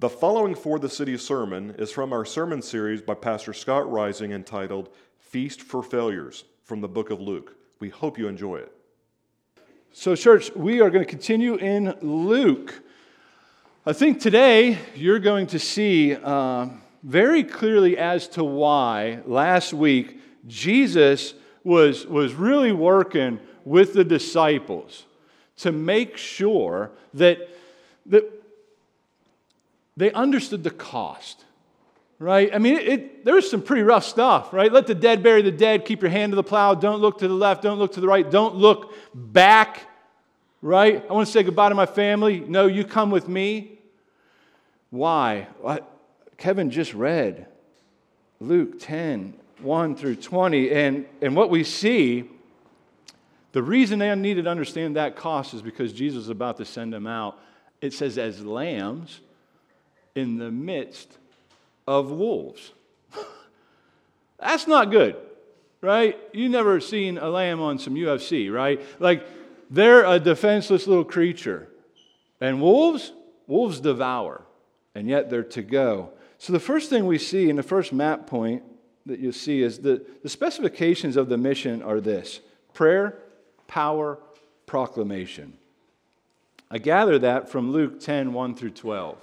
The following For the City sermon is from our sermon series by Pastor Scott Rising entitled Feast for Failures from the book of Luke. We hope you enjoy it. So, church, we are going to continue in Luke. I think today you're going to see uh, very clearly as to why last week Jesus was, was really working with the disciples to make sure that, that they understood the cost, right? I mean, it, it, there's some pretty rough stuff, right? Let the dead bury the dead, keep your hand to the plow, don't look to the left, don't look to the right, don't look back, right? I want to say goodbye to my family. No, you come with me. Why? What? Kevin just read Luke 10, 1 through 20, and, and what we see the reason they needed to understand that cost is because Jesus is about to send them out. It says, as lambs in the midst of wolves. That's not good, right? You never seen a lamb on some UFC, right? Like they're a defenseless little creature. And wolves, wolves devour, and yet they're to go. So the first thing we see in the first map point that you see is that the specifications of the mission are this prayer, power, proclamation. I gather that from Luke 10 1 through 12.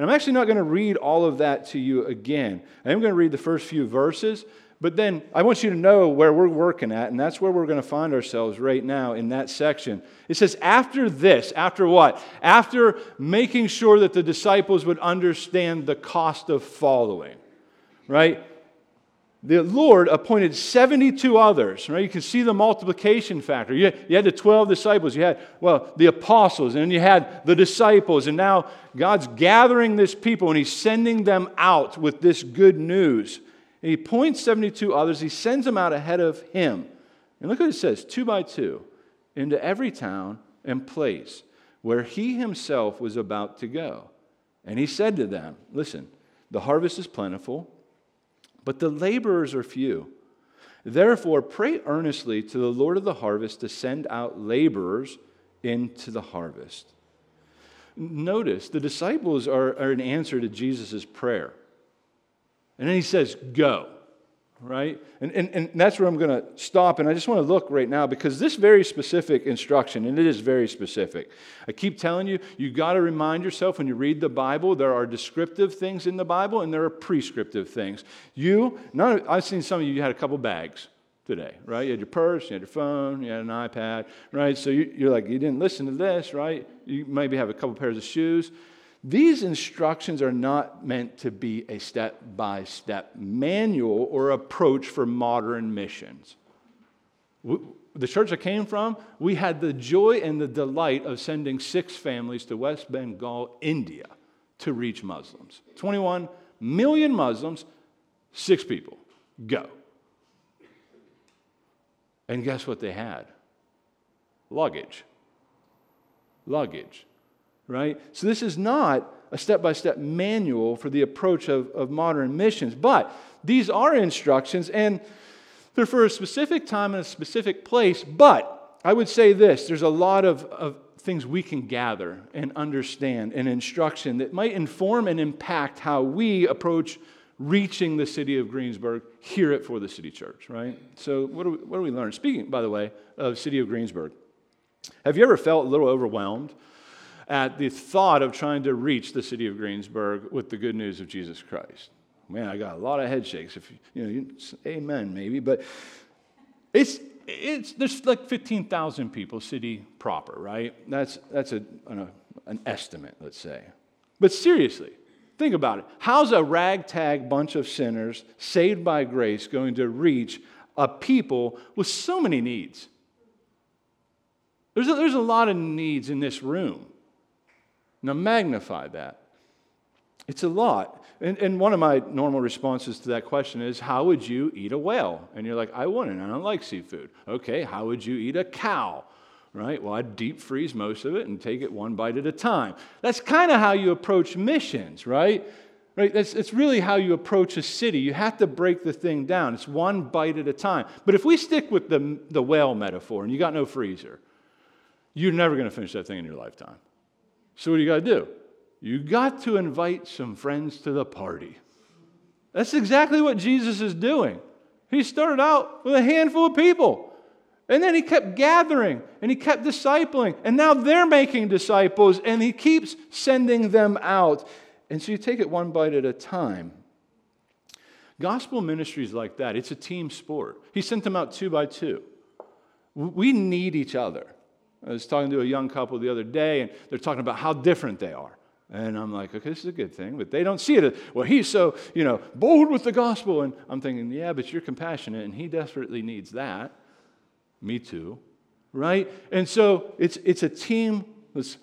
And I'm actually not going to read all of that to you again. I am going to read the first few verses, but then I want you to know where we're working at, and that's where we're going to find ourselves right now in that section. It says, After this, after what? After making sure that the disciples would understand the cost of following, right? The Lord appointed 72 others, right? You can see the multiplication factor. You, you had the 12 disciples, you had, well, the apostles, and you had the disciples, and now God's gathering this people and He's sending them out with this good news. And He appoints 72 others, He sends them out ahead of Him. And look what it says two by two, into every town and place where He Himself was about to go. And He said to them, Listen, the harvest is plentiful but the laborers are few. Therefore, pray earnestly to the Lord of the harvest to send out laborers into the harvest. Notice the disciples are, are an answer to Jesus' prayer. And then he says, Go right? And, and, and that's where I'm going to stop. And I just want to look right now because this very specific instruction, and it is very specific. I keep telling you, you got to remind yourself when you read the Bible, there are descriptive things in the Bible and there are prescriptive things. You, none I've seen some of you, you had a couple bags today, right? You had your purse, you had your phone, you had an iPad, right? So you, you're like, you didn't listen to this, right? You maybe have a couple pairs of shoes. These instructions are not meant to be a step by step manual or approach for modern missions. The church I came from, we had the joy and the delight of sending six families to West Bengal, India, to reach Muslims. 21 million Muslims, six people. Go. And guess what they had? Luggage. Luggage right? So this is not a step by step manual for the approach of, of modern missions, but these are instructions and they're for a specific time and a specific place. But I would say this there's a lot of, of things we can gather and understand and instruction that might inform and impact how we approach reaching the city of Greensburg here at For the City Church, right? So, what do we, what do we learn? Speaking, by the way, of City of Greensburg, have you ever felt a little overwhelmed at the thought of trying to reach the city of Greensburg with the good news of Jesus Christ. Man, I got a lot of head shakes. If you, you know, amen, maybe, but it's it's there's like 15,000 people, city proper, right? That's that's a, an, an estimate, let's say. But seriously, think about it. How's a ragtag bunch of sinners saved by grace going to reach a people with so many needs? There's a, there's a lot of needs in this room. Now, magnify that. It's a lot. And, and one of my normal responses to that question is, How would you eat a whale? And you're like, I wouldn't. I don't like seafood. Okay, how would you eat a cow? Right? Well, I'd deep freeze most of it and take it one bite at a time. That's kind of how you approach missions, right? Right? That's, it's really how you approach a city. You have to break the thing down. It's one bite at a time. But if we stick with the, the whale metaphor and you got no freezer, you're never going to finish that thing in your lifetime. So what do you got to do? you got to invite some friends to the party. That's exactly what Jesus is doing. He started out with a handful of people. And then he kept gathering and he kept discipling. And now they're making disciples and he keeps sending them out. And so you take it one bite at a time. Gospel ministry is like that. It's a team sport. He sent them out two by two. We need each other. I was talking to a young couple the other day, and they're talking about how different they are. And I'm like, okay, this is a good thing, but they don't see it. Well, he's so, you know, bold with the gospel. And I'm thinking, yeah, but you're compassionate, and he desperately needs that. Me too, right? And so it's, it's a team,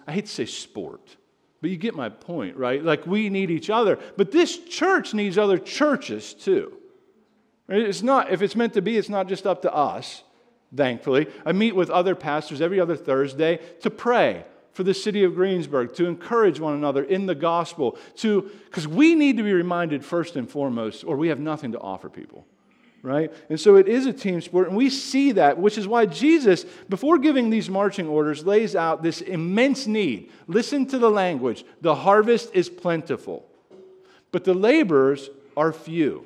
I hate to say sport, but you get my point, right? Like we need each other, but this church needs other churches too. It's not, if it's meant to be, it's not just up to us, thankfully. I meet with other pastors every other Thursday to pray for the city of Greensburg, to encourage one another in the gospel, to because we need to be reminded first and foremost, or we have nothing to offer people. Right? And so it is a team sport, and we see that, which is why Jesus, before giving these marching orders, lays out this immense need. Listen to the language the harvest is plentiful, but the laborers are few.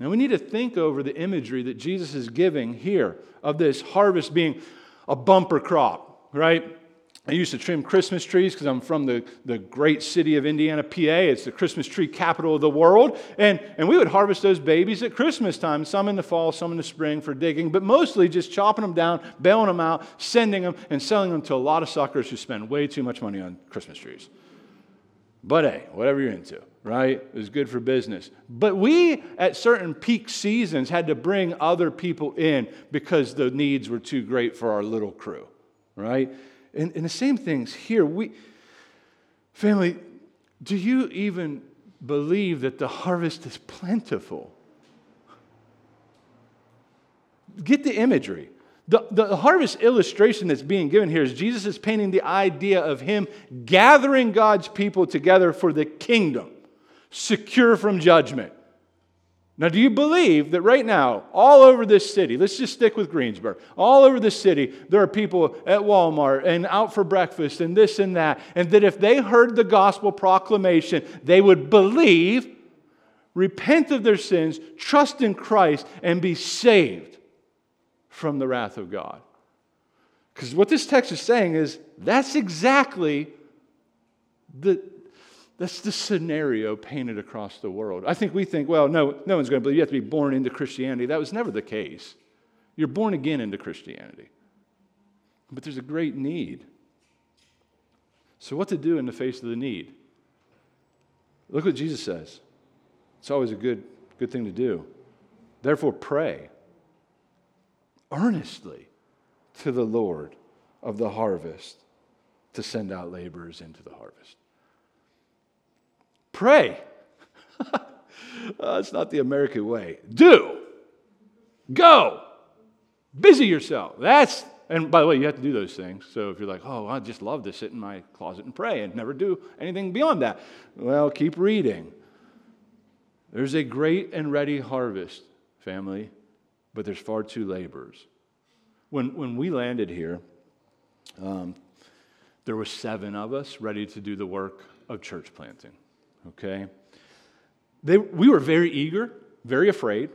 And we need to think over the imagery that Jesus is giving here of this harvest being a bumper crop, right? I used to trim Christmas trees because I'm from the, the great city of Indiana, PA. It's the Christmas tree capital of the world. And, and we would harvest those babies at Christmas time, some in the fall, some in the spring for digging, but mostly just chopping them down, baling them out, sending them, and selling them to a lot of suckers who spend way too much money on Christmas trees. But hey, whatever you're into, right? It was good for business. But we, at certain peak seasons, had to bring other people in because the needs were too great for our little crew, right? And, and the same things here. We, family, do you even believe that the harvest is plentiful? Get the imagery. The, the harvest illustration that's being given here is Jesus is painting the idea of him gathering God's people together for the kingdom, secure from judgment. Now, do you believe that right now, all over this city, let's just stick with Greensburg, all over the city, there are people at Walmart and out for breakfast and this and that, and that if they heard the gospel proclamation, they would believe, repent of their sins, trust in Christ, and be saved from the wrath of God? Because what this text is saying is that's exactly the, that's the scenario painted across the world. I think we think, well, no, no one's going to believe you have to be born into Christianity. That was never the case. You're born again into Christianity. But there's a great need. So, what to do in the face of the need? Look what Jesus says. It's always a good, good thing to do. Therefore, pray earnestly to the Lord of the harvest to send out laborers into the harvest. Pray. That's not the American way. Do. Go. Busy yourself. That's, and by the way, you have to do those things. So if you're like, oh, I just love to sit in my closet and pray and never do anything beyond that, well, keep reading. There's a great and ready harvest, family, but there's far too laborers. When, when we landed here, um, there were seven of us ready to do the work of church planting okay? They, we were very eager, very afraid,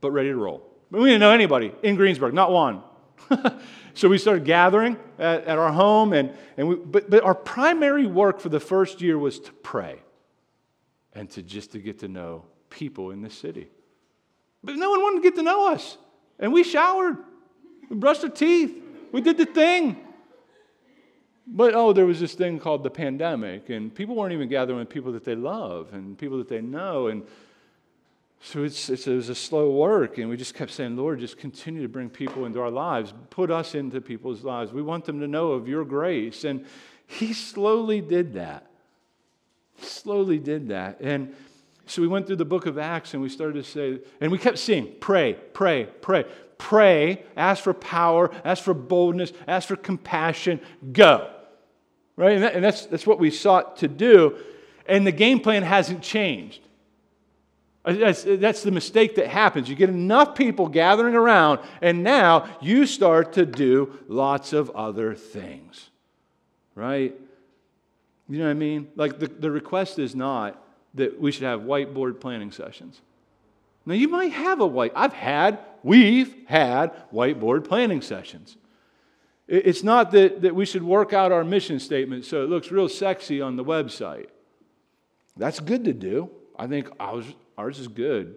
but ready to roll. But we didn't know anybody in Greensburg, not one. so we started gathering at, at our home, and, and we, but, but our primary work for the first year was to pray and to just to get to know people in this city. But no one wanted to get to know us. And we showered, we brushed our teeth, we did the thing. But oh, there was this thing called the pandemic, and people weren't even gathering with people that they love and people that they know. And so it's, it's, it was a slow work, and we just kept saying, Lord, just continue to bring people into our lives, put us into people's lives. We want them to know of your grace. And he slowly did that. Slowly did that. And so we went through the book of Acts and we started to say, and we kept seeing, pray, pray, pray. Pray, ask for power, ask for boldness, ask for compassion, go right? And, that, and that's, that's what we sought to do. And the game plan hasn't changed. Uh, that's, that's the mistake that happens. You get enough people gathering around, and now you start to do lots of other things, right? You know what I mean? Like the, the request is not that we should have whiteboard planning sessions. Now, you might have a white, I've had, we've had whiteboard planning sessions. It's not that, that we should work out our mission statement so it looks real sexy on the website. That's good to do. I think ours, ours is good.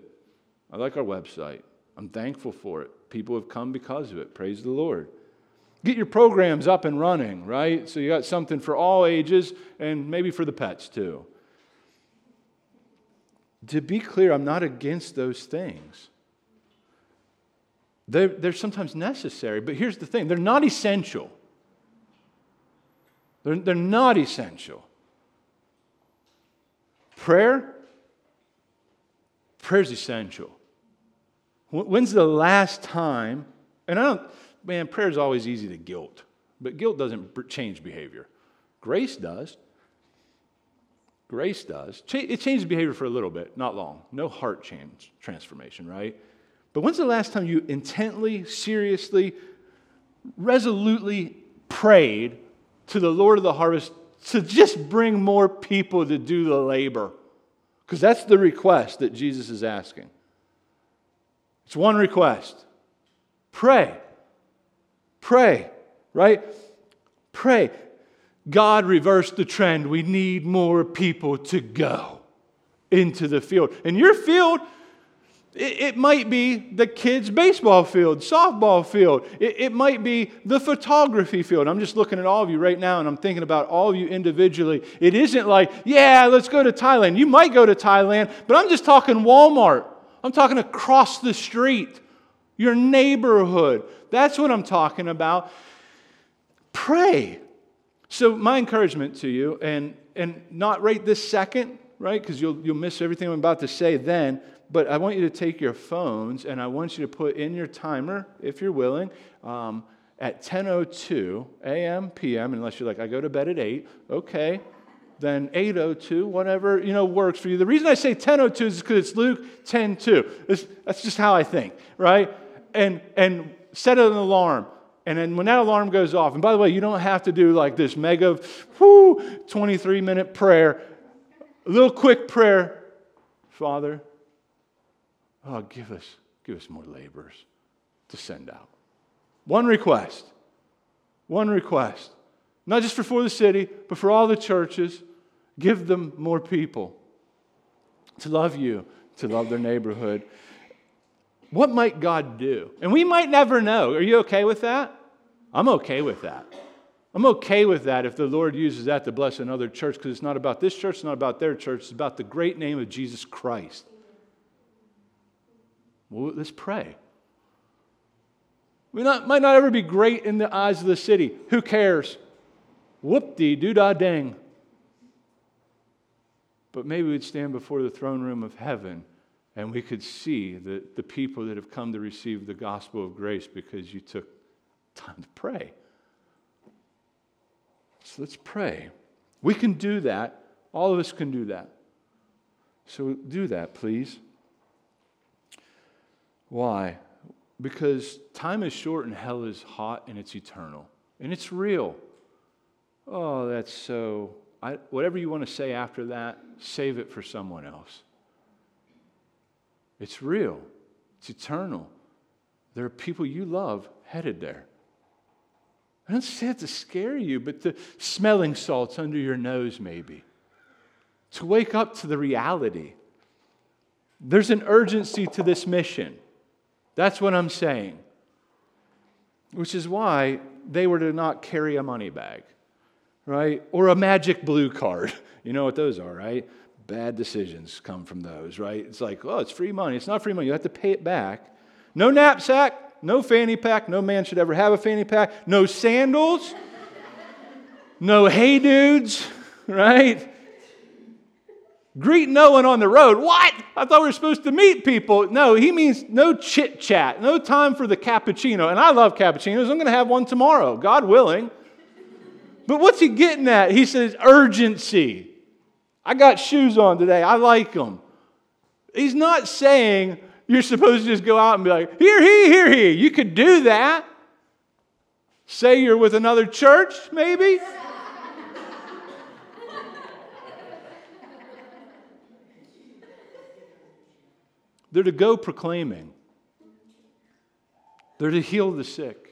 I like our website. I'm thankful for it. People have come because of it. Praise the Lord. Get your programs up and running, right? So you got something for all ages and maybe for the pets too. To be clear, I'm not against those things. They're, they're sometimes necessary, but here's the thing they're not essential. They're, they're not essential. Prayer, prayer is essential. When's the last time, and I don't, man, prayer is always easy to guilt, but guilt doesn't change behavior. Grace does. Grace does. It changes behavior for a little bit, not long. No heart change transformation, right? But when's the last time you intently, seriously, resolutely prayed to the Lord of the harvest to just bring more people to do the labor? Because that's the request that Jesus is asking. It's one request pray. Pray, right? Pray. God reversed the trend. We need more people to go into the field. And your field, it, might be the kids' baseball field, softball field. It, it might be the photography field. I'm just looking at all of you right now and I'm thinking about all of you individually. It isn't like, yeah, let's go to Thailand. You might go to Thailand, but I'm just talking Walmart. I'm talking across the street, your neighborhood. That's what I'm talking about. Pray. So, my encouragement to you, and, and not right this second, right? Because you'll, you'll miss everything I'm about to say then, but I want you to take your phones and I want you to put in your timer, if you're willing, um, at 10.02 a.m., p.m., unless you're like, I go to bed at 8, okay, then 8.02, whatever, you know, works for you. The reason I say 10.02 is because it's Luke 10.2. that's just how I think, right? And, and set an alarm. And then when that alarm goes off, and by the way, you don't have to do like this mega, whoo, 23 minute prayer. A little quick prayer. Father, oh, give us, give us more laborers to send out. One request. One request. Not just for, for the city, but for all the churches. Give them more people to love you, to love their neighborhood. What might God do? And we might never know. Are you okay with that? I'm okay with that. I'm okay with that if the Lord uses that to bless another church because it's not about this church, it's not about their church, it's about the great name of Jesus Christ. Well, let's pray. We not, might not ever be great in the eyes of the city. Who cares? Whoop dee doo dah dang. But maybe we'd stand before the throne room of heaven and we could see the, the people that have come to receive the gospel of grace because you took time to pray. So let's pray. We can do that. All of us can do that. So do that, please. Why? Because time is short and hell is hot and it's eternal. And it's real. Oh, that's so. I, whatever you want to say after that, save it for someone else. It's real, it's eternal. There are people you love headed there. I don't say it to scare you, but the smelling salts under your nose, maybe. To wake up to the reality. There's an urgency to this mission. That's what I'm saying. Which is why they were to not carry a money bag, right? Or a magic blue card. You know what those are, right? Bad decisions come from those, right? It's like, oh, it's free money. It's not free money. You have to pay it back. No knapsack, no fanny pack. No man should ever have a fanny pack. No sandals. no hey dudes, right? Greet no one on the road. What? I thought we were supposed to meet people. No, he means no chit chat, no time for the cappuccino. And I love cappuccinos. I'm going to have one tomorrow, God willing. But what's he getting at? He says urgency. I got shoes on today. I like them. He's not saying you're supposed to just go out and be like, here he, here he. You could do that. Say you're with another church, maybe. They're to go proclaiming, they're to heal the sick.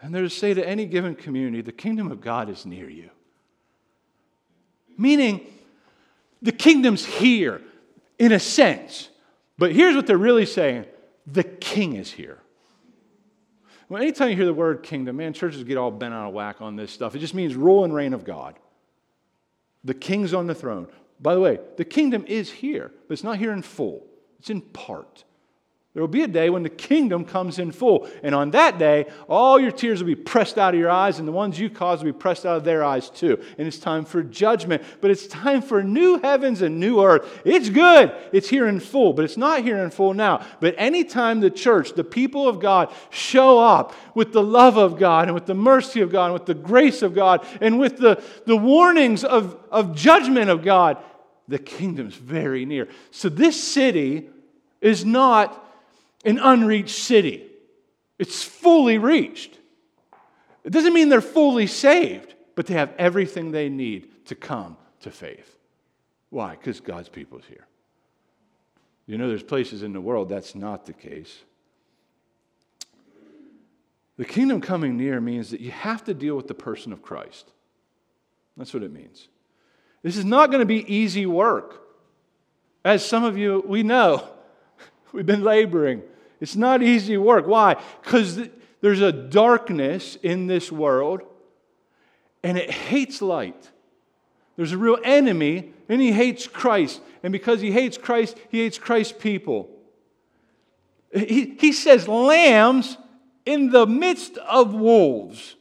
And they're to say to any given community, the kingdom of God is near you. Meaning, the kingdom's here in a sense. But here's what they're really saying the king is here. Well, anytime you hear the word kingdom, man, churches get all bent out of whack on this stuff. It just means rule and reign of God. The king's on the throne. By the way, the kingdom is here, but it's not here in full, it's in part. There will be a day when the kingdom comes in full. And on that day, all your tears will be pressed out of your eyes, and the ones you caused will be pressed out of their eyes too. And it's time for judgment. But it's time for new heavens and new earth. It's good. It's here in full, but it's not here in full now. But anytime the church, the people of God, show up with the love of God and with the mercy of God and with the grace of God and with the, the warnings of, of judgment of God, the kingdom's very near. So this city is not an unreached city. It's fully reached. It doesn't mean they're fully saved, but they have everything they need to come to faith. Why? Because God's people is here. You know, there's places in the world that's not the case. The kingdom coming near means that you have to deal with the person of Christ. That's what it means. This is not going to be easy work. As some of you, we know, we've been laboring it's not easy work. Why? Because there's a darkness in this world and it hates light. There's a real enemy and he hates Christ. And because he hates Christ, he hates Christ's people. He, he says, lambs in the midst of wolves.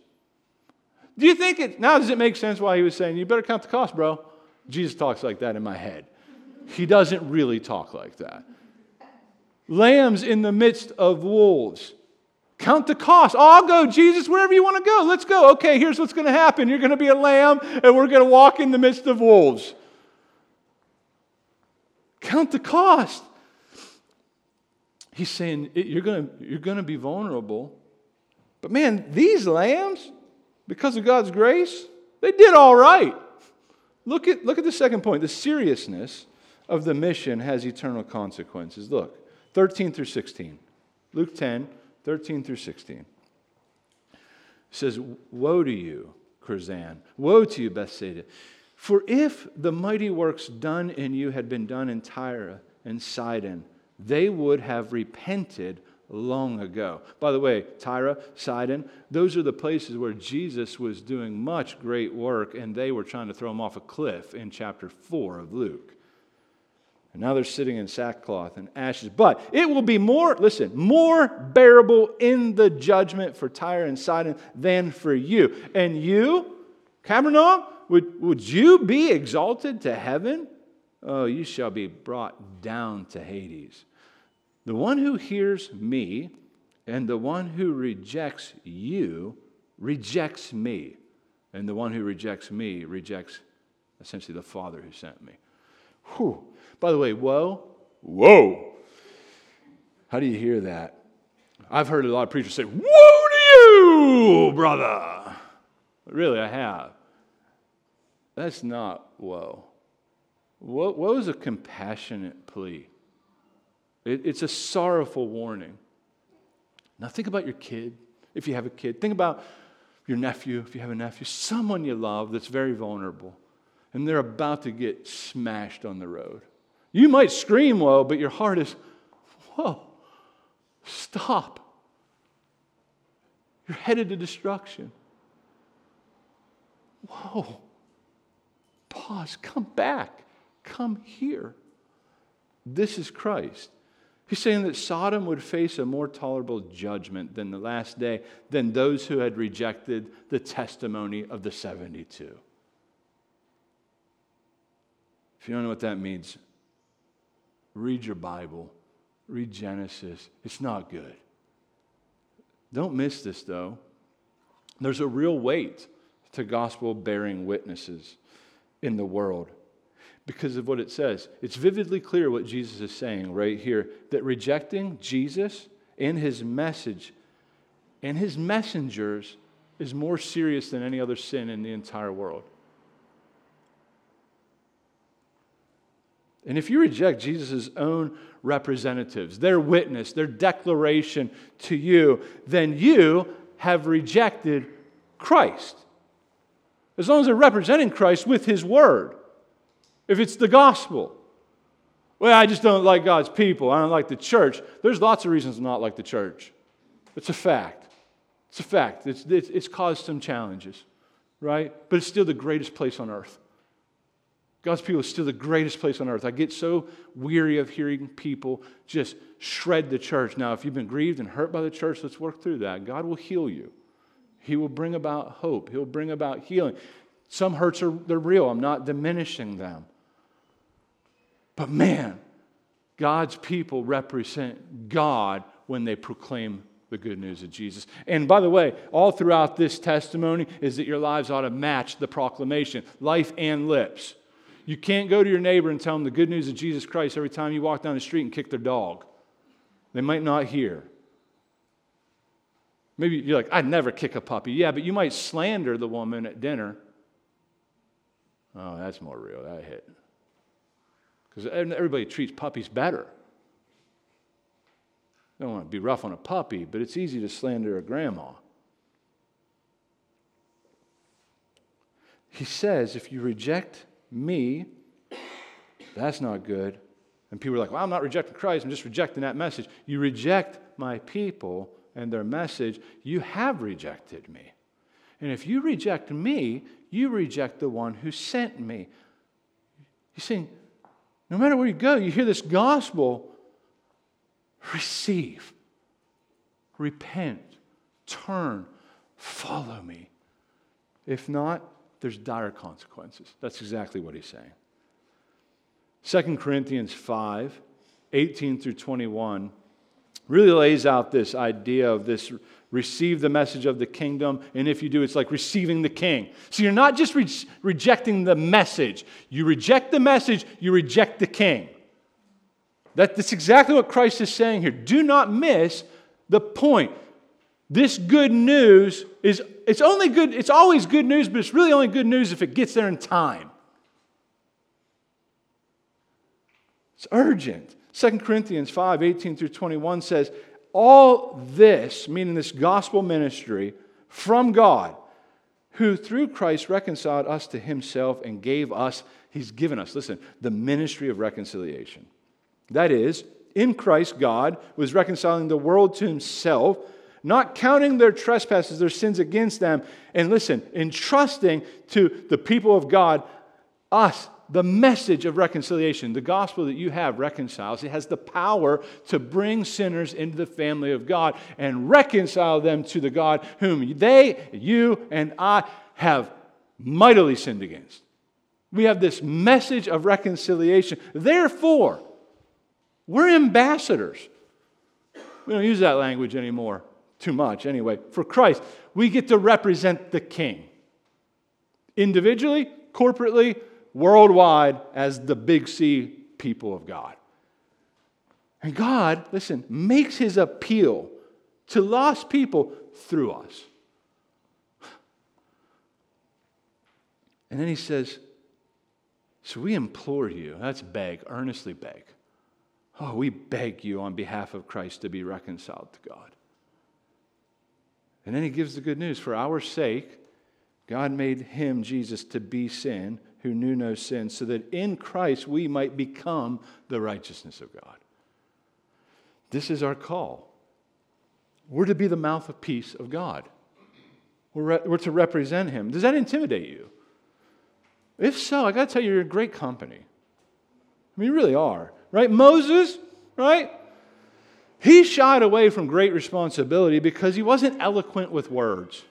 Do you think it, now does it make sense why he was saying, you better count the cost, bro? Jesus talks like that in my head. He doesn't really talk like that lambs in the midst of wolves. Count the cost. I'll go, Jesus, wherever you want to go. Let's go. Okay, here's what's going to happen. You're going to be a lamb, and we're going to walk in the midst of wolves. Count the cost. He's saying you're going to, you're going to be vulnerable. But man, these lambs, because of God's grace, they did all right. Look at, look at the second point. The seriousness of the mission has eternal consequences. Look. 13 through 16. Luke 10, 13 through 16. It says, Woe to you, Chorazin! Woe to you, Bethsaida! For if the mighty works done in you had been done in Tyre and Sidon, they would have repented long ago. By the way, Tyre, Sidon, those are the places where Jesus was doing much great work, and they were trying to throw him off a cliff in chapter 4 of Luke. And now they're sitting in sackcloth and ashes. But it will be more, listen, more bearable in the judgment for Tyre and Sidon than for you. And you, Capernaum, would, would you be exalted to heaven? Oh, you shall be brought down to Hades. The one who hears me and the one who rejects you rejects me. And the one who rejects me rejects essentially the Father who sent me. Whew. By the way, whoa, whoa. How do you hear that? I've heard a lot of preachers say, Woe to you, brother. Really, I have. That's not woe. Woe is a compassionate plea, it, it's a sorrowful warning. Now, think about your kid, if you have a kid. Think about your nephew, if you have a nephew, someone you love that's very vulnerable, and they're about to get smashed on the road. You might scream, whoa, but your heart is, whoa, stop. You're headed to destruction. Whoa, pause, come back, come here. This is Christ. He's saying that Sodom would face a more tolerable judgment than the last day than those who had rejected the testimony of the 72. If you don't know what that means, read your Bible, read Genesis. It's not good. Don't miss this, though. There's a real weight to gospel bearing witnesses in the world because of what it says. It's vividly clear what Jesus is saying right here that rejecting Jesus and his message and his messengers is more serious than any other sin in the entire world. And if you reject Jesus' own representatives, their witness, their declaration to you, then you have rejected Christ. As long as they're representing Christ with his word. If it's the gospel. Well, I just don't like God's people. I don't like the church. There's lots of reasons not like the church. It's a fact. It's a fact. It's, it's, it's caused some challenges, right? But it's still the greatest place on earth. God's people is still the greatest place on earth. I get so weary of hearing people just shred the church. Now, if you've been grieved and hurt by the church, let's work through that. God will heal you. He will bring about hope. He'll bring about healing. Some hurts are they're real. I'm not diminishing them. But man, God's people represent God when they proclaim the good news of Jesus. And by the way, all throughout this testimony is that your lives ought to match the proclamation, life and lips. You can't go to your neighbor and tell them the good news of Jesus Christ every time you walk down the street and kick their dog. They might not hear. Maybe you're like, I'd never kick a puppy. Yeah, but you might slander the woman at dinner. Oh, that's more real. That hit. Because everybody treats puppies better. I don't want to be rough on a puppy, but it's easy to slander a grandma. He says, if you reject me, that's not good. And people are like, well, I'm not rejecting Christ, I'm just rejecting that message. You reject my people and their message, you have rejected me. And if you reject me, you reject the one who sent me. You see, no matter where you go, you hear this gospel receive, repent, turn, follow me. If not, there's dire consequences. That's exactly what he's saying. 2 Corinthians 5 18 through 21 really lays out this idea of this receive the message of the kingdom. And if you do, it's like receiving the king. So you're not just re- rejecting the message, you reject the message, you reject the king. That, that's exactly what Christ is saying here. Do not miss the point. This good news is it's only good, it's always good news, but it's really only good news if it gets there in time. It's urgent. 2 Corinthians 5 18 through 21 says, All this, meaning this gospel ministry from God, who through Christ reconciled us to himself and gave us, he's given us, listen, the ministry of reconciliation. That is, in Christ, God was reconciling the world to himself not counting their trespasses, their sins against them, and listen, entrusting to the people of God, us, the message of reconciliation, the gospel that you have reconciles. It has the power to bring sinners into the family of God and reconcile them to the God whom they, you, and I have mightily sinned against. We have this message of reconciliation. Therefore, we're ambassadors. We don't use that language anymore too much anyway. For Christ, we get to represent the King. Individually, corporately, worldwide, as the big C people of God. And God, listen, makes his appeal to lost people through us. And then he says, So we implore you, that's beg, earnestly beg. Oh, we beg you on behalf of Christ to be reconciled to God. And then he gives the good news for our sake, God made him, Jesus, to be sin who knew no sin, so that in Christ we might become the righteousness of God. This is our call. We're to be the mouth of peace of God. We're, re- we're to represent him. Does that intimidate you? If so, I got to tell you, you're in great company. I mean, you really are, right? Moses, right? He shied away from great responsibility because he wasn't eloquent with words.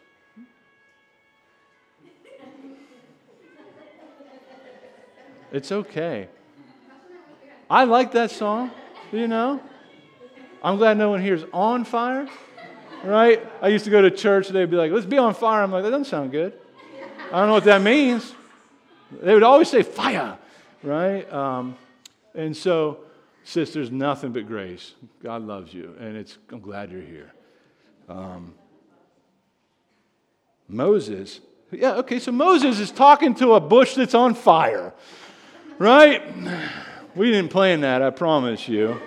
It's okay. I like that song, you know? I'm glad no one here is on fire, right? I used to go to church, they'd be like, let's be on fire. I'm like, that doesn't sound good. I don't know what that means. They would always say fire, right? Um, and so, Sisters, nothing but grace. God loves you, and it's, I'm glad you're here. Um, Moses, yeah, okay, so Moses is talking to a bush that's on fire, right? We didn't plan that, I promise you.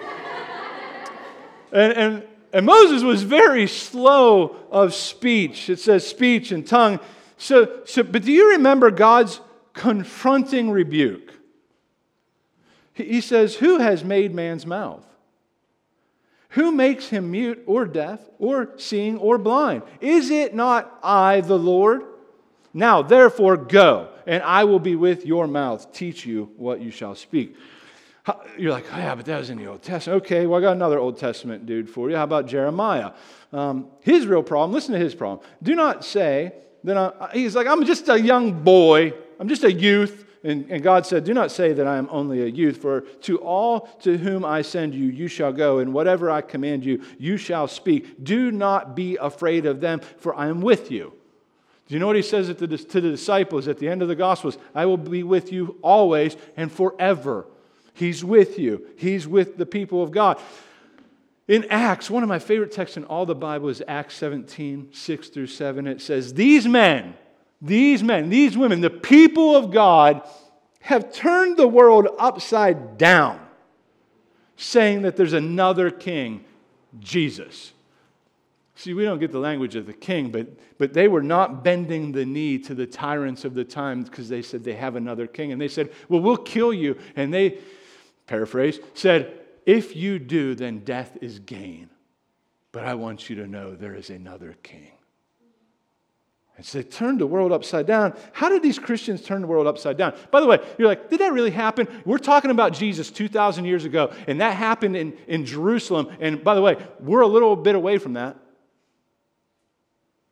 and, and, and Moses was very slow of speech. It says speech and tongue. So, so, but do you remember God's confronting rebuke? He says, Who has made man's mouth? Who makes him mute or deaf or seeing or blind? Is it not I, the Lord? Now, therefore, go, and I will be with your mouth, teach you what you shall speak. You're like, oh, yeah, but that was in the Old Testament. Okay, well, I got another Old Testament dude for you. How about Jeremiah? Um, his real problem, listen to his problem. Do not say that I, he's like, I'm just a young boy, I'm just a youth. And, and, God said, Do not say that I am only a youth, for to all to whom I send you, you shall go, and whatever I command you, you shall speak. Do not be afraid of them, for I am with you. Do you know what he says to the disciples at the end of the Gospels? I will be with you always and forever. He's with you, He's with the people of God. In Acts, one of my favorite texts in all the Bible is Acts 17, 6 through 7. It says, These men, these men, these women, the people of God have turned the world upside down, saying that there's another king, Jesus. See, we don't get the language of the king, but, but they were not bending the knee to the tyrants of the time because they said they have another king. And they said, Well, we'll kill you. And they, paraphrase, said, If you do, then death is gain. But I want you to know there is another king. And so they turned the world upside down. How did these Christians turn the world upside down? By the way, you're like, did that really happen? We're talking about Jesus 2,000 years ago, and that happened in, in Jerusalem. And by the way, we're a little bit away from that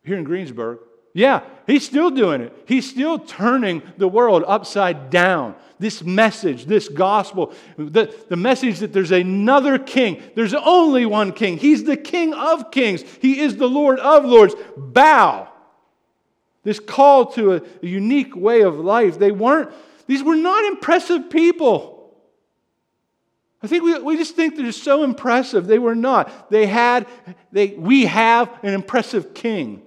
here in Greensburg. Yeah, he's still doing it. He's still turning the world upside down. This message, this gospel, the, the message that there's another king. There's only one king. He's the king of kings, he is the Lord of lords. Bow this call to a, a unique way of life. They weren't, these were not impressive people. I think we, we just think they're so impressive. They were not. They had, they, we have an impressive king.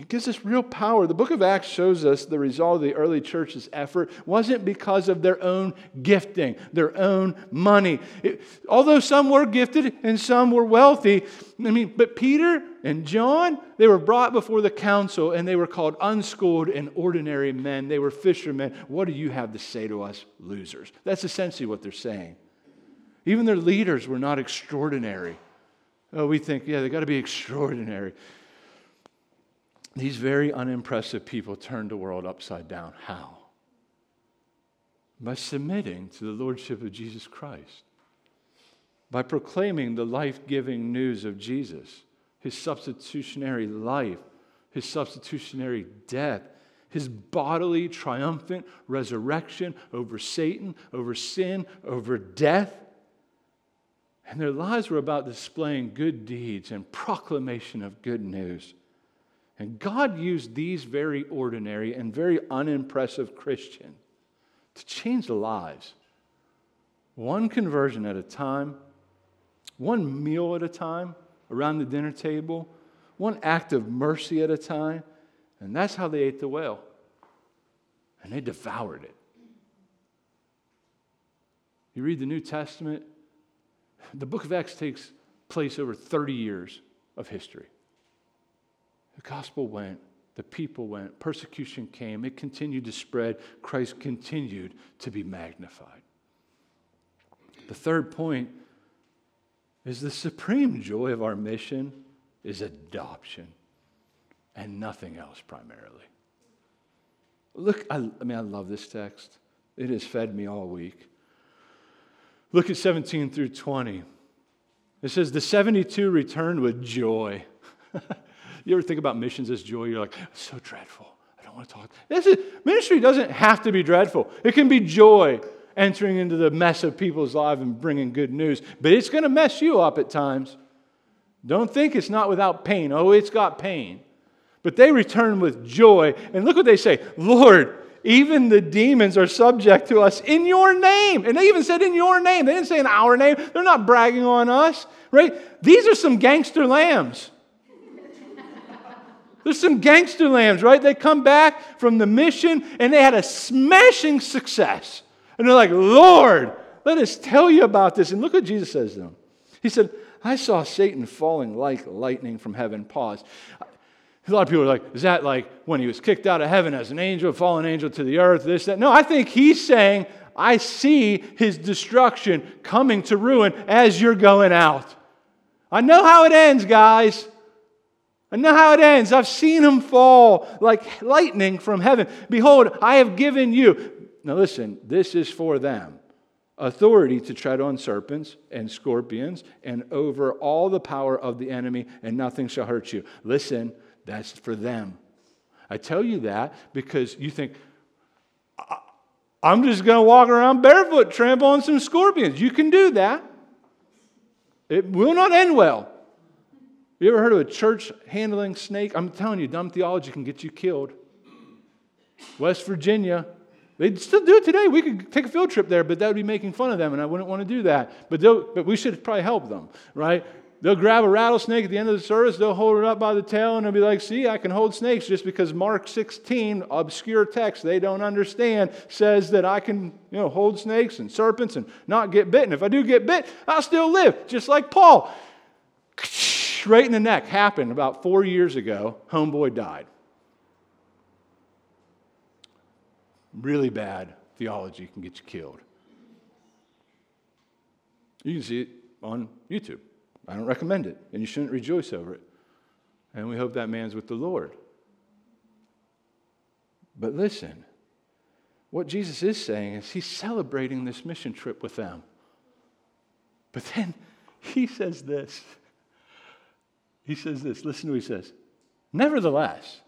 It gives us real power. The book of Acts shows us the result of the early church's effort wasn't because of their own gifting, their own money. It, although some were gifted and some were wealthy, I mean, but Peter and John, they were brought before the council and they were called unschooled and ordinary men. They were fishermen. What do you have to say to us, losers? That's essentially what they're saying. Even their leaders were not extraordinary. Oh, we think, yeah, they got to be extraordinary. These very unimpressive people turned the world upside down. How? By submitting to the Lordship of Jesus Christ, by proclaiming the life giving news of Jesus, his substitutionary life, his substitutionary death, his bodily triumphant resurrection over Satan, over sin, over death. And their lives were about displaying good deeds and proclamation of good news. And God used these very ordinary and very unimpressive Christians to change lives. One conversion at a time, one meal at a time around the dinner table, one act of mercy at a time. And that's how they ate the whale. And they devoured it. You read the New Testament, the book of Acts takes place over 30 years of history. The gospel went, the people went, persecution came, it continued to spread, Christ continued to be magnified. The third point is the supreme joy of our mission is adoption and nothing else primarily. Look, I, I, mean, I love this text. It has fed me all week. Look at 17 through 20. It says, The 72 returned with joy. You ever think about missions as joy? You're like, so dreadful. I don't want to talk. This is, ministry doesn't have to be dreadful. It can be joy entering into the mess of people's lives and bringing good news. But it's going to mess you up at times. Don't think it's not without pain. Oh, it's got pain. But they return with joy. And look what they say Lord, even the demons are subject to us in your name. And they even said in your name. They didn't say in our name. They're not bragging on us, right? These are some gangster lambs. There's some gangster lambs, right? They come back from the mission and they had a smashing success. And they're like, Lord, let us tell you about this. And look what Jesus says to them. He said, I saw Satan falling like lightning from heaven. Pause. A lot of people are like, is that like when he was kicked out of heaven as an angel, fallen angel to the earth, this, that? No, I think he's saying, I see his destruction coming to ruin as you're going out. I know how it ends, guys. I know how it ends. I've seen him fall like lightning from heaven. Behold, I have given you. Now, listen, this is for them authority to tread on serpents and scorpions and over all the power of the enemy, and nothing shall hurt you. Listen, that's for them. I tell you that because you think, I'm just going to walk around barefoot, trample on some scorpions. You can do that. It will not end well. You ever heard of a church handling snake? I'm telling you, dumb theology can get you killed. West Virginia, they'd still do it today. We could take a field trip there, but that would be making fun of them, and I wouldn't want to do that. But, but we should probably help them, right? They'll grab a rattlesnake at the end of the service, they'll hold it up by the tail, and they'll be like, See, I can hold snakes just because Mark 16, obscure text they don't understand, says that I can you know, hold snakes and serpents and not get bitten. If I do get bit, I'll still live, just like Paul. Right in the neck happened about four years ago. Homeboy died. Really bad theology can get you killed. You can see it on YouTube. I don't recommend it, and you shouldn't rejoice over it. And we hope that man's with the Lord. But listen, what Jesus is saying is he's celebrating this mission trip with them. But then he says this. He says this. Listen to what he says. Nevertheless,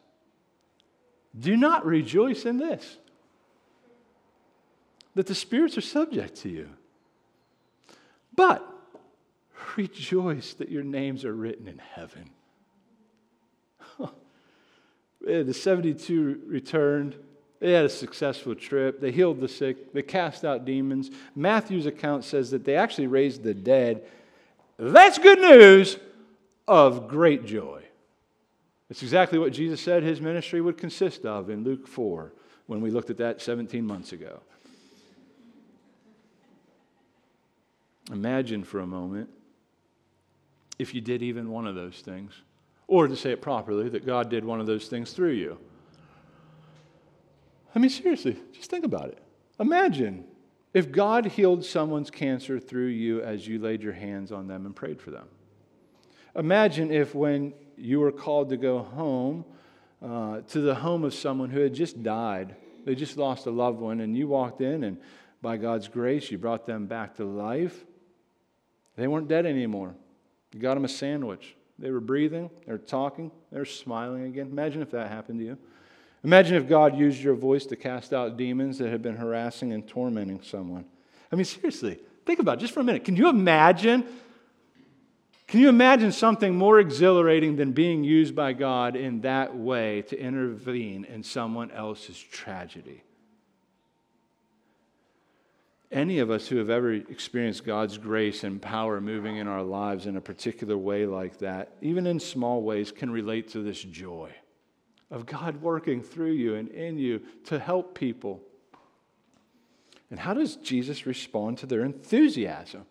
do not rejoice in this, that the spirits are subject to you. But rejoice that your names are written in heaven. the 72 returned. They had a successful trip. They healed the sick. They cast out demons. Matthew's account says that they actually raised the dead. That's good news of great joy. It's exactly what Jesus said his ministry would consist of in Luke 4 when we looked at that 17 months ago. Imagine for a moment if you did even one of those things. Or to say it properly, that God did one of those things through you. I mean, seriously, just think about it. Imagine if God healed someone's cancer through you as you laid your hands on them and prayed for them. Imagine if when you were called to go home uh, to the home of someone who had just died, they just lost a loved one, and you walked in and by God's grace, you brought them back to life. They weren't dead anymore. You got them a sandwich. They were breathing, they were talking, they were smiling again. Imagine if that happened to you. Imagine if God used your voice to cast out demons that had been harassing and tormenting someone. I mean, seriously, think about it just for a minute. Can you imagine? Can you imagine something more exhilarating than being used by God in that way to intervene in someone else's tragedy? any of us who have ever experienced God's grace and power moving in our lives in a particular way like that, even in small ways, can relate to this joy of God working through you and in you to help people. And how does Jesus respond to their enthusiasm?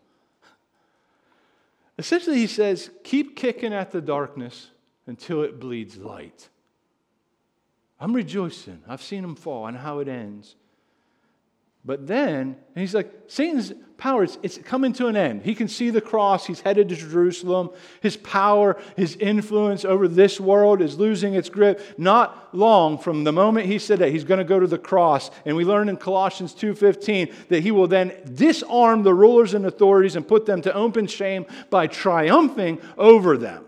Essentially, he says, Keep kicking at the darkness until it bleeds light. I'm rejoicing. I've seen him fall and how it ends. But then, and he's like, Satan's power, it's, it's coming to an end. He can see the cross. He's headed to Jerusalem. His power, his influence over this world is losing its grip. Not long from the moment he said that, he's going to go to the cross. And we learn in Colossians 2.15 that he will then disarm the rulers and authorities and put them to open shame by triumphing over them.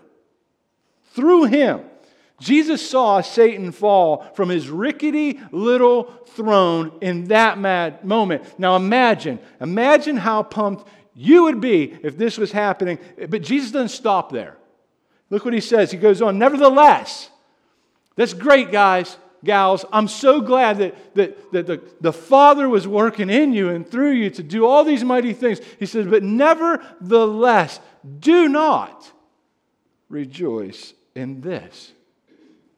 Through him, Jesus saw Satan fall from his rickety little throne in that mad moment. Now imagine, imagine how pumped you would be if this was happening. But Jesus doesn't stop there. Look what he says. He goes on, nevertheless, that's great, guys, gals. I'm so glad that, that, that the, the Father was working in you and through you to do all these mighty things. He says, but nevertheless, do not rejoice in this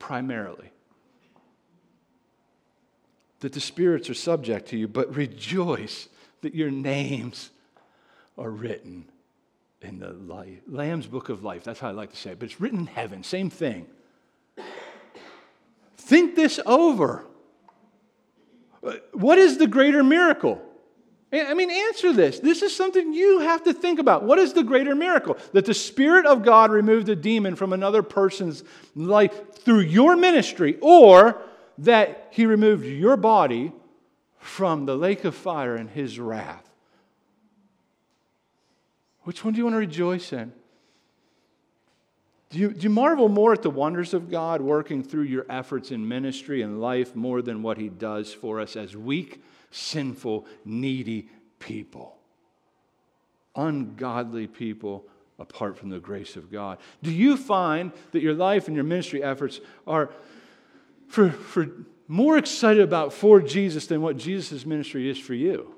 primarily. that the spirits are subject to you, but rejoice that your names are written in the life, Lamb's book of life. That's how I like to say it, but it's written in heaven. Same thing. Think this over. Uh, what is the greater miracle? I mean, answer this. This is something you have to think about. What is the greater miracle? That the Spirit of God removed a demon from another person's life through your ministry, or that He removed your body from the lake of fire and His wrath? Which one do you want to rejoice in? Do you, do you marvel more at the wonders of God working through your efforts in ministry and life more than what He does for us as weak? Sinful, needy people. Ungodly people apart from the grace of God. Do you find that your life and your ministry efforts are for, for more excited about for Jesus than what Jesus' ministry is for you?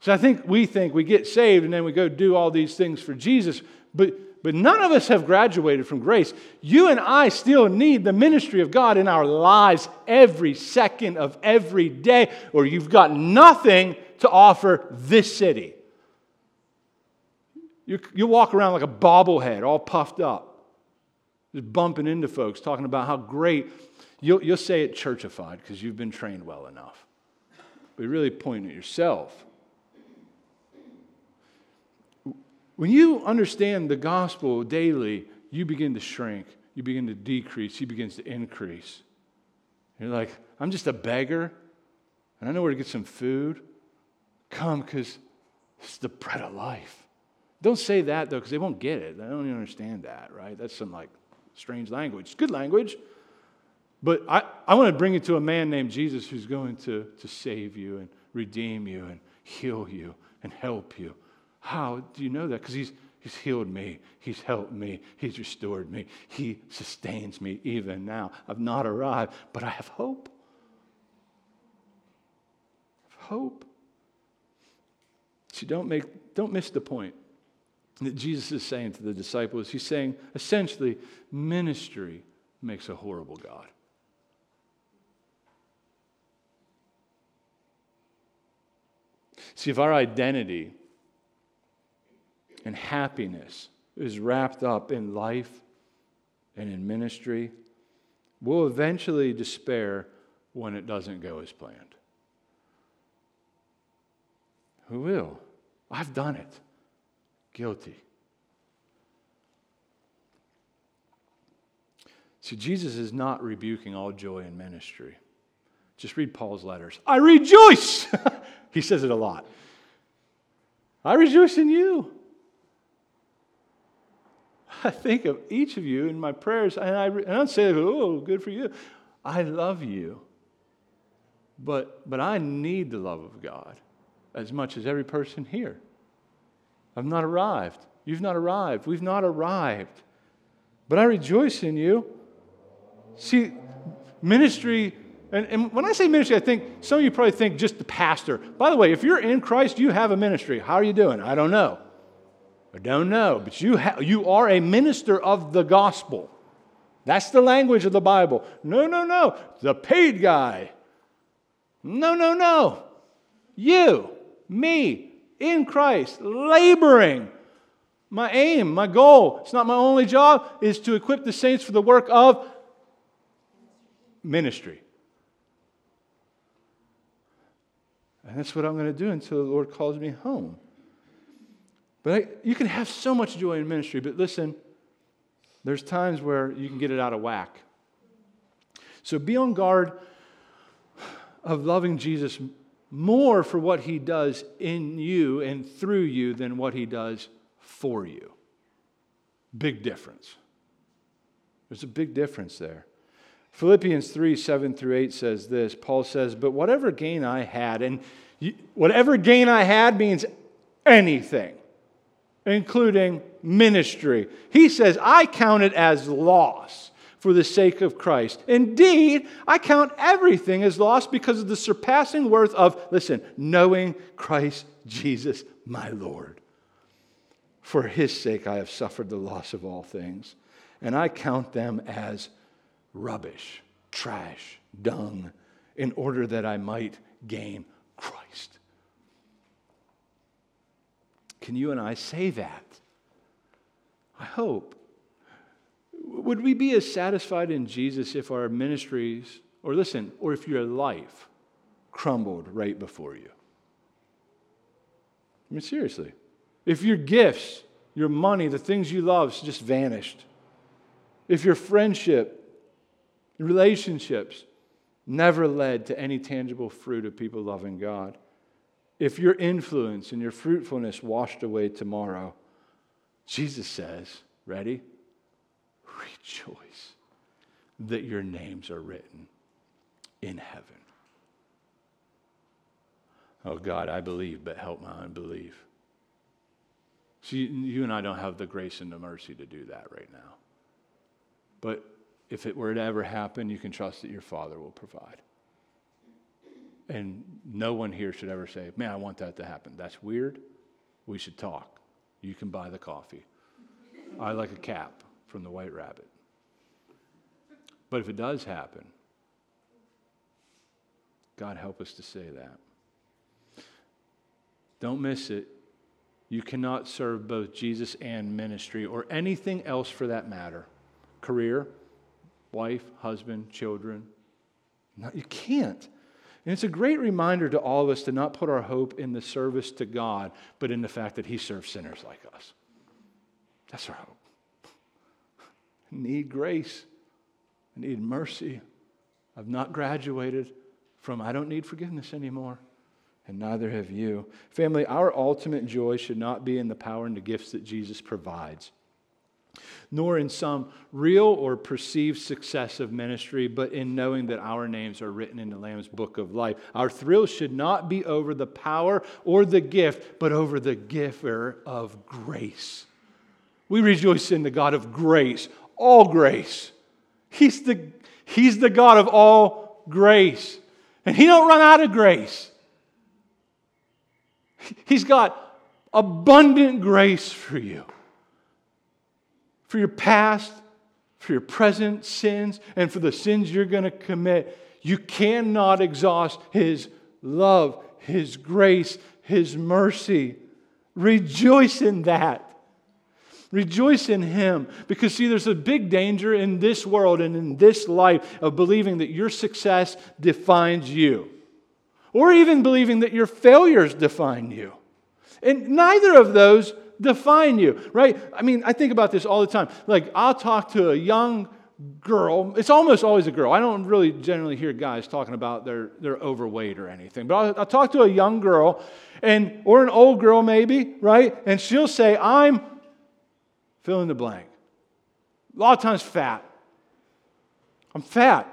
So I think we think we get saved and then we go do all these things for Jesus, but but none of us have graduated from grace. You and I still need the ministry of God in our lives every second of every day, or you've got nothing to offer this city. You, you walk around like a bobblehead, all puffed up, just bumping into folks, talking about how great. You'll, you'll say it churchified because you've been trained well enough. But really point at yourself. When you understand the gospel daily, you begin to shrink, you begin to decrease, he begins to increase. You're like, I'm just a beggar, and I know where to get some food. Come, because it's the bread of life. Don't say that, though, because they won't get it. They don't even understand that, right? That's some like strange language. It's good language. But I, I want to bring it to a man named Jesus who's going to, to save you and redeem you and heal you and help you how do you know that? Because he's, he's healed me, He's helped me, He's restored me, He sustains me even now. I've not arrived, but I have hope. I have Hope. See, don't, make, don't miss the point that Jesus is saying to the disciples. He's saying, essentially, ministry makes a horrible God. See, if our identity and happiness is wrapped up in life and in ministry, we'll eventually despair when it doesn't go as planned. Who will? I've done it. Guilty. See, Jesus is not rebuking all joy in ministry. Just read Paul's letters. I rejoice! he says it a lot. I rejoice in you. I think of each of you in my prayers, and I, and I don't say, oh, good for you. I love you. But, but I need the love of God as much as every person here. I've not arrived. You've not arrived. We've not arrived. But I rejoice in you. See, ministry, and, and when I say ministry, I think some of you probably think just the pastor. By the way, if you're in Christ, you have a ministry. How are you doing? I don't know. I don't know, but you, ha- you are a minister of the gospel. That's the language of the Bible. No, no, no. The paid guy. No, no, no. You, me, in Christ, laboring. My aim, my goal, it's not my only job, is to equip the saints for the work of ministry. And that's what I'm going to do until the Lord calls me home. But I, you can have so much joy in ministry, but listen, there's times where you can get it out of whack. So be on guard of loving Jesus more for what he does in you and through you than what he does for you. Big difference. There's a big difference there. Philippians 3 7 through 8 says this Paul says, But whatever gain I had, and whatever gain I had means anything including ministry. He says, I count it as loss for the sake of Christ. Indeed, I count everything as loss because of the surpassing worth of, listen, knowing Christ Jesus, my Lord. For his sake, I have suffered the loss of all things, and I count them as rubbish, trash, dung, in order that I might gain Christ. Can you and I say that? I hope. Would we be as satisfied in Jesus if our ministries, or listen, or if your life crumbled right before you? I mean, seriously. If your gifts, your money, the things you love just vanished, if your friendship, relationships never led to any tangible fruit of people loving God, if your influence and your fruitfulness washed away tomorrow, Jesus says, ready? Rejoice that your names are written in heaven. Oh God, I believe, but help my unbelief. See, you and I don't have the grace and the mercy to do that right now. But if it were to ever happen, you can trust that your Father will provide. And no one here should ever say, Man, I want that to happen. That's weird. We should talk. You can buy the coffee. I like a cap from the White Rabbit. But if it does happen, God help us to say that. Don't miss it. You cannot serve both Jesus and ministry or anything else for that matter career, wife, husband, children. No, you can't. And it's a great reminder to all of us to not put our hope in the service to God, but in the fact that He serves sinners like us. That's our hope. Need grace. I need mercy. I've not graduated from I don't need forgiveness anymore and neither have you. Family, our ultimate joy should not be in the power and the gifts that Jesus provides, nor in some real or perceived success of ministry, but in knowing that our names are written in the Lamb's book of life. Our thrill should not be over the power or the gift, but over the giver of grace. We rejoice in the God of grace, all grace. He's the, he's the God of all grace. And he don't run out of grace. He's got abundant grace for you, for your past, for your present sins, and for the sins you're going to commit. You cannot exhaust His love, His grace, His mercy. Rejoice in that. Rejoice in Him. Because, see, there's a big danger in this world and in this life of believing that your success defines you or even believing that your failures define you. And neither of those define you, right? I mean, I think about this all the time. Like, I'll talk to a young girl. It's almost always a girl. I don't really generally hear guys talking about their, their overweight or anything. But I'll, I'll talk to a young girl, and or an old girl maybe, right? And she'll say, "I'm fill in the blank." A lot of times, fat. I'm fat,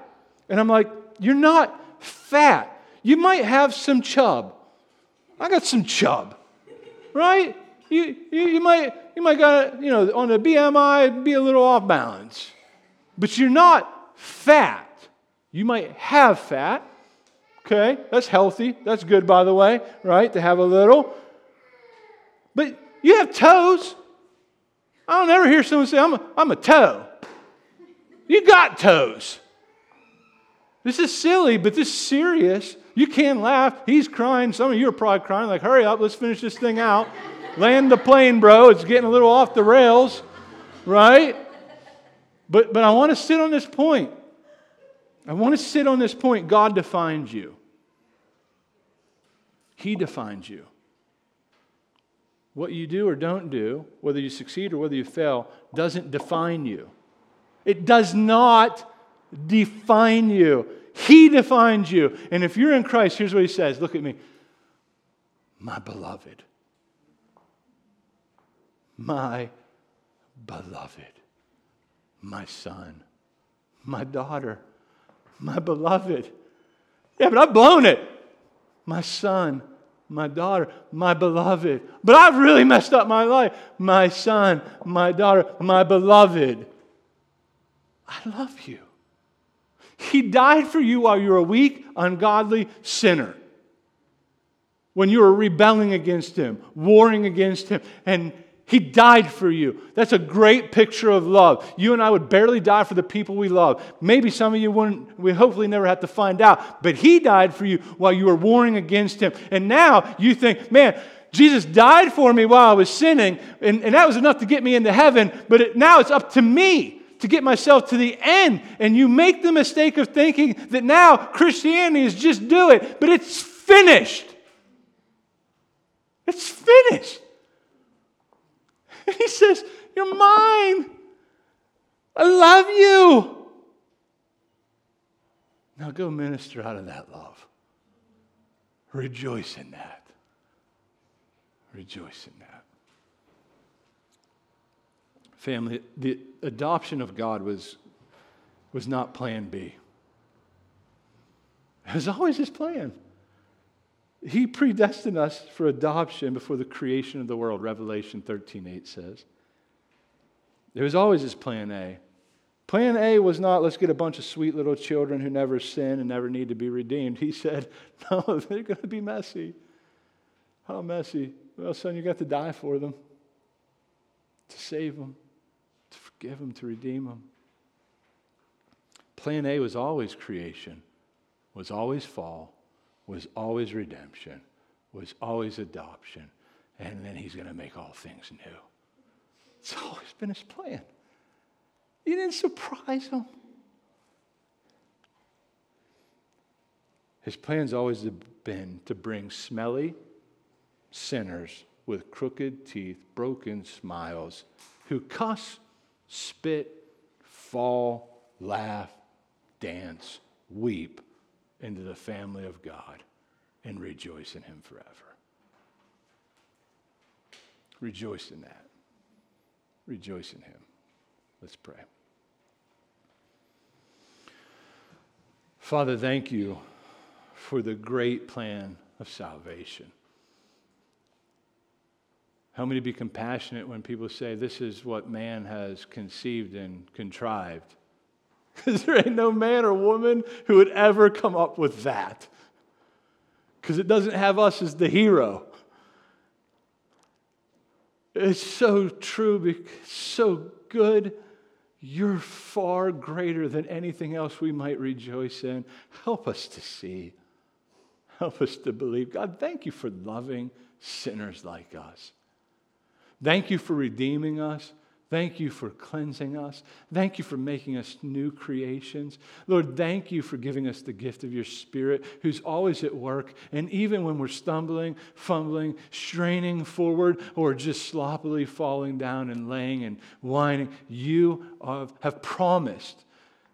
and I'm like, "You're not fat. You might have some chub. I got some chub, right? You, you, you might you might got you know on the BMI be a little off balance, but you're not fat. You might have fat. Okay, that's healthy. That's good, by the way, right? To have a little. But you have toes. I don't ever hear someone say, I'm a, I'm a toe. You got toes. This is silly, but this is serious. You can't laugh. He's crying. Some of you are probably crying, like, hurry up, let's finish this thing out. Land the plane, bro. It's getting a little off the rails, right? But, but I want to sit on this point. I want to sit on this point. God defines you, He defines you. What you do or don't do, whether you succeed or whether you fail, doesn't define you. It does not define you. He defines you. And if you're in Christ, here's what he says Look at me. My beloved. My beloved. My son. My daughter. My beloved. Yeah, but I've blown it. My son. My daughter. My beloved. But I've really messed up my life. My son. My daughter. My beloved. I love you. He died for you while you were a weak, ungodly sinner. When you were rebelling against Him, warring against Him. And He died for you. That's a great picture of love. You and I would barely die for the people we love. Maybe some of you wouldn't, we hopefully never have to find out. But He died for you while you were warring against Him. And now you think, man, Jesus died for me while I was sinning, and, and that was enough to get me into heaven, but it, now it's up to me to get myself to the end. And you make the mistake of thinking that now Christianity is just do it, but it's finished. It's finished. And he says, You're mine. I love you. Now go minister out of that love. Rejoice in that. Rejoice in that. Family, the adoption of God was, was not plan B. It was always his plan. He predestined us for adoption before the creation of the world, Revelation 13 8 says. There was always his plan A. Plan A was not let's get a bunch of sweet little children who never sin and never need to be redeemed. He said, no, they're going to be messy. How messy? Well, son, you got to die for them, to save them, to forgive them, to redeem them. Plan A was always creation, was always fall, was always redemption, was always adoption, and then he's going to make all things new. It's always been his plan. You didn't surprise him. His plan's always been to bring smelly sinners with crooked teeth, broken smiles, who cuss, spit, fall, laugh, dance, weep into the family of God and rejoice in Him forever. Rejoice in that. Rejoice in Him. Let's pray. Father, thank you for the great plan of salvation. Help me to be compassionate when people say, This is what man has conceived and contrived. Because there ain't no man or woman who would ever come up with that. Because it doesn't have us as the hero. It's so true, so good. You're far greater than anything else we might rejoice in. Help us to see. Help us to believe. God, thank you for loving sinners like us. Thank you for redeeming us. Thank you for cleansing us. Thank you for making us new creations. Lord, thank you for giving us the gift of your Spirit who's always at work. And even when we're stumbling, fumbling, straining forward, or just sloppily falling down and laying and whining, you have promised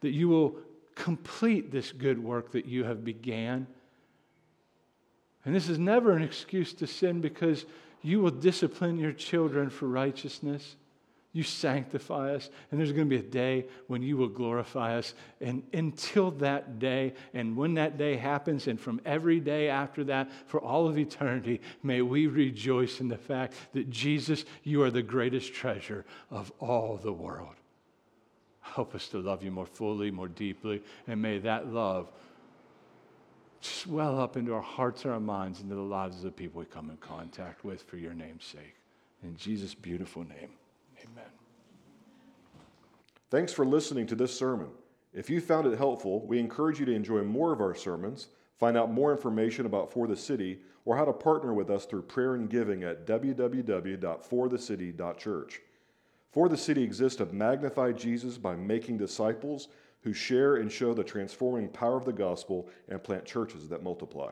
that you will complete this good work that you have began. And this is never an excuse to sin because you will discipline your children for righteousness. You sanctify us, and there's going to be a day when you will glorify us. And until that day, and when that day happens, and from every day after that, for all of eternity, may we rejoice in the fact that Jesus, you are the greatest treasure of all the world. Help us to love you more fully, more deeply, and may that love swell up into our hearts and our minds, into the lives of the people we come in contact with for your name's sake. In Jesus' beautiful name. Amen. Thanks for listening to this sermon. If you found it helpful, we encourage you to enjoy more of our sermons, find out more information about For the City, or how to partner with us through prayer and giving at www.forthecity.church. For the City exists to magnify Jesus by making disciples who share and show the transforming power of the gospel and plant churches that multiply.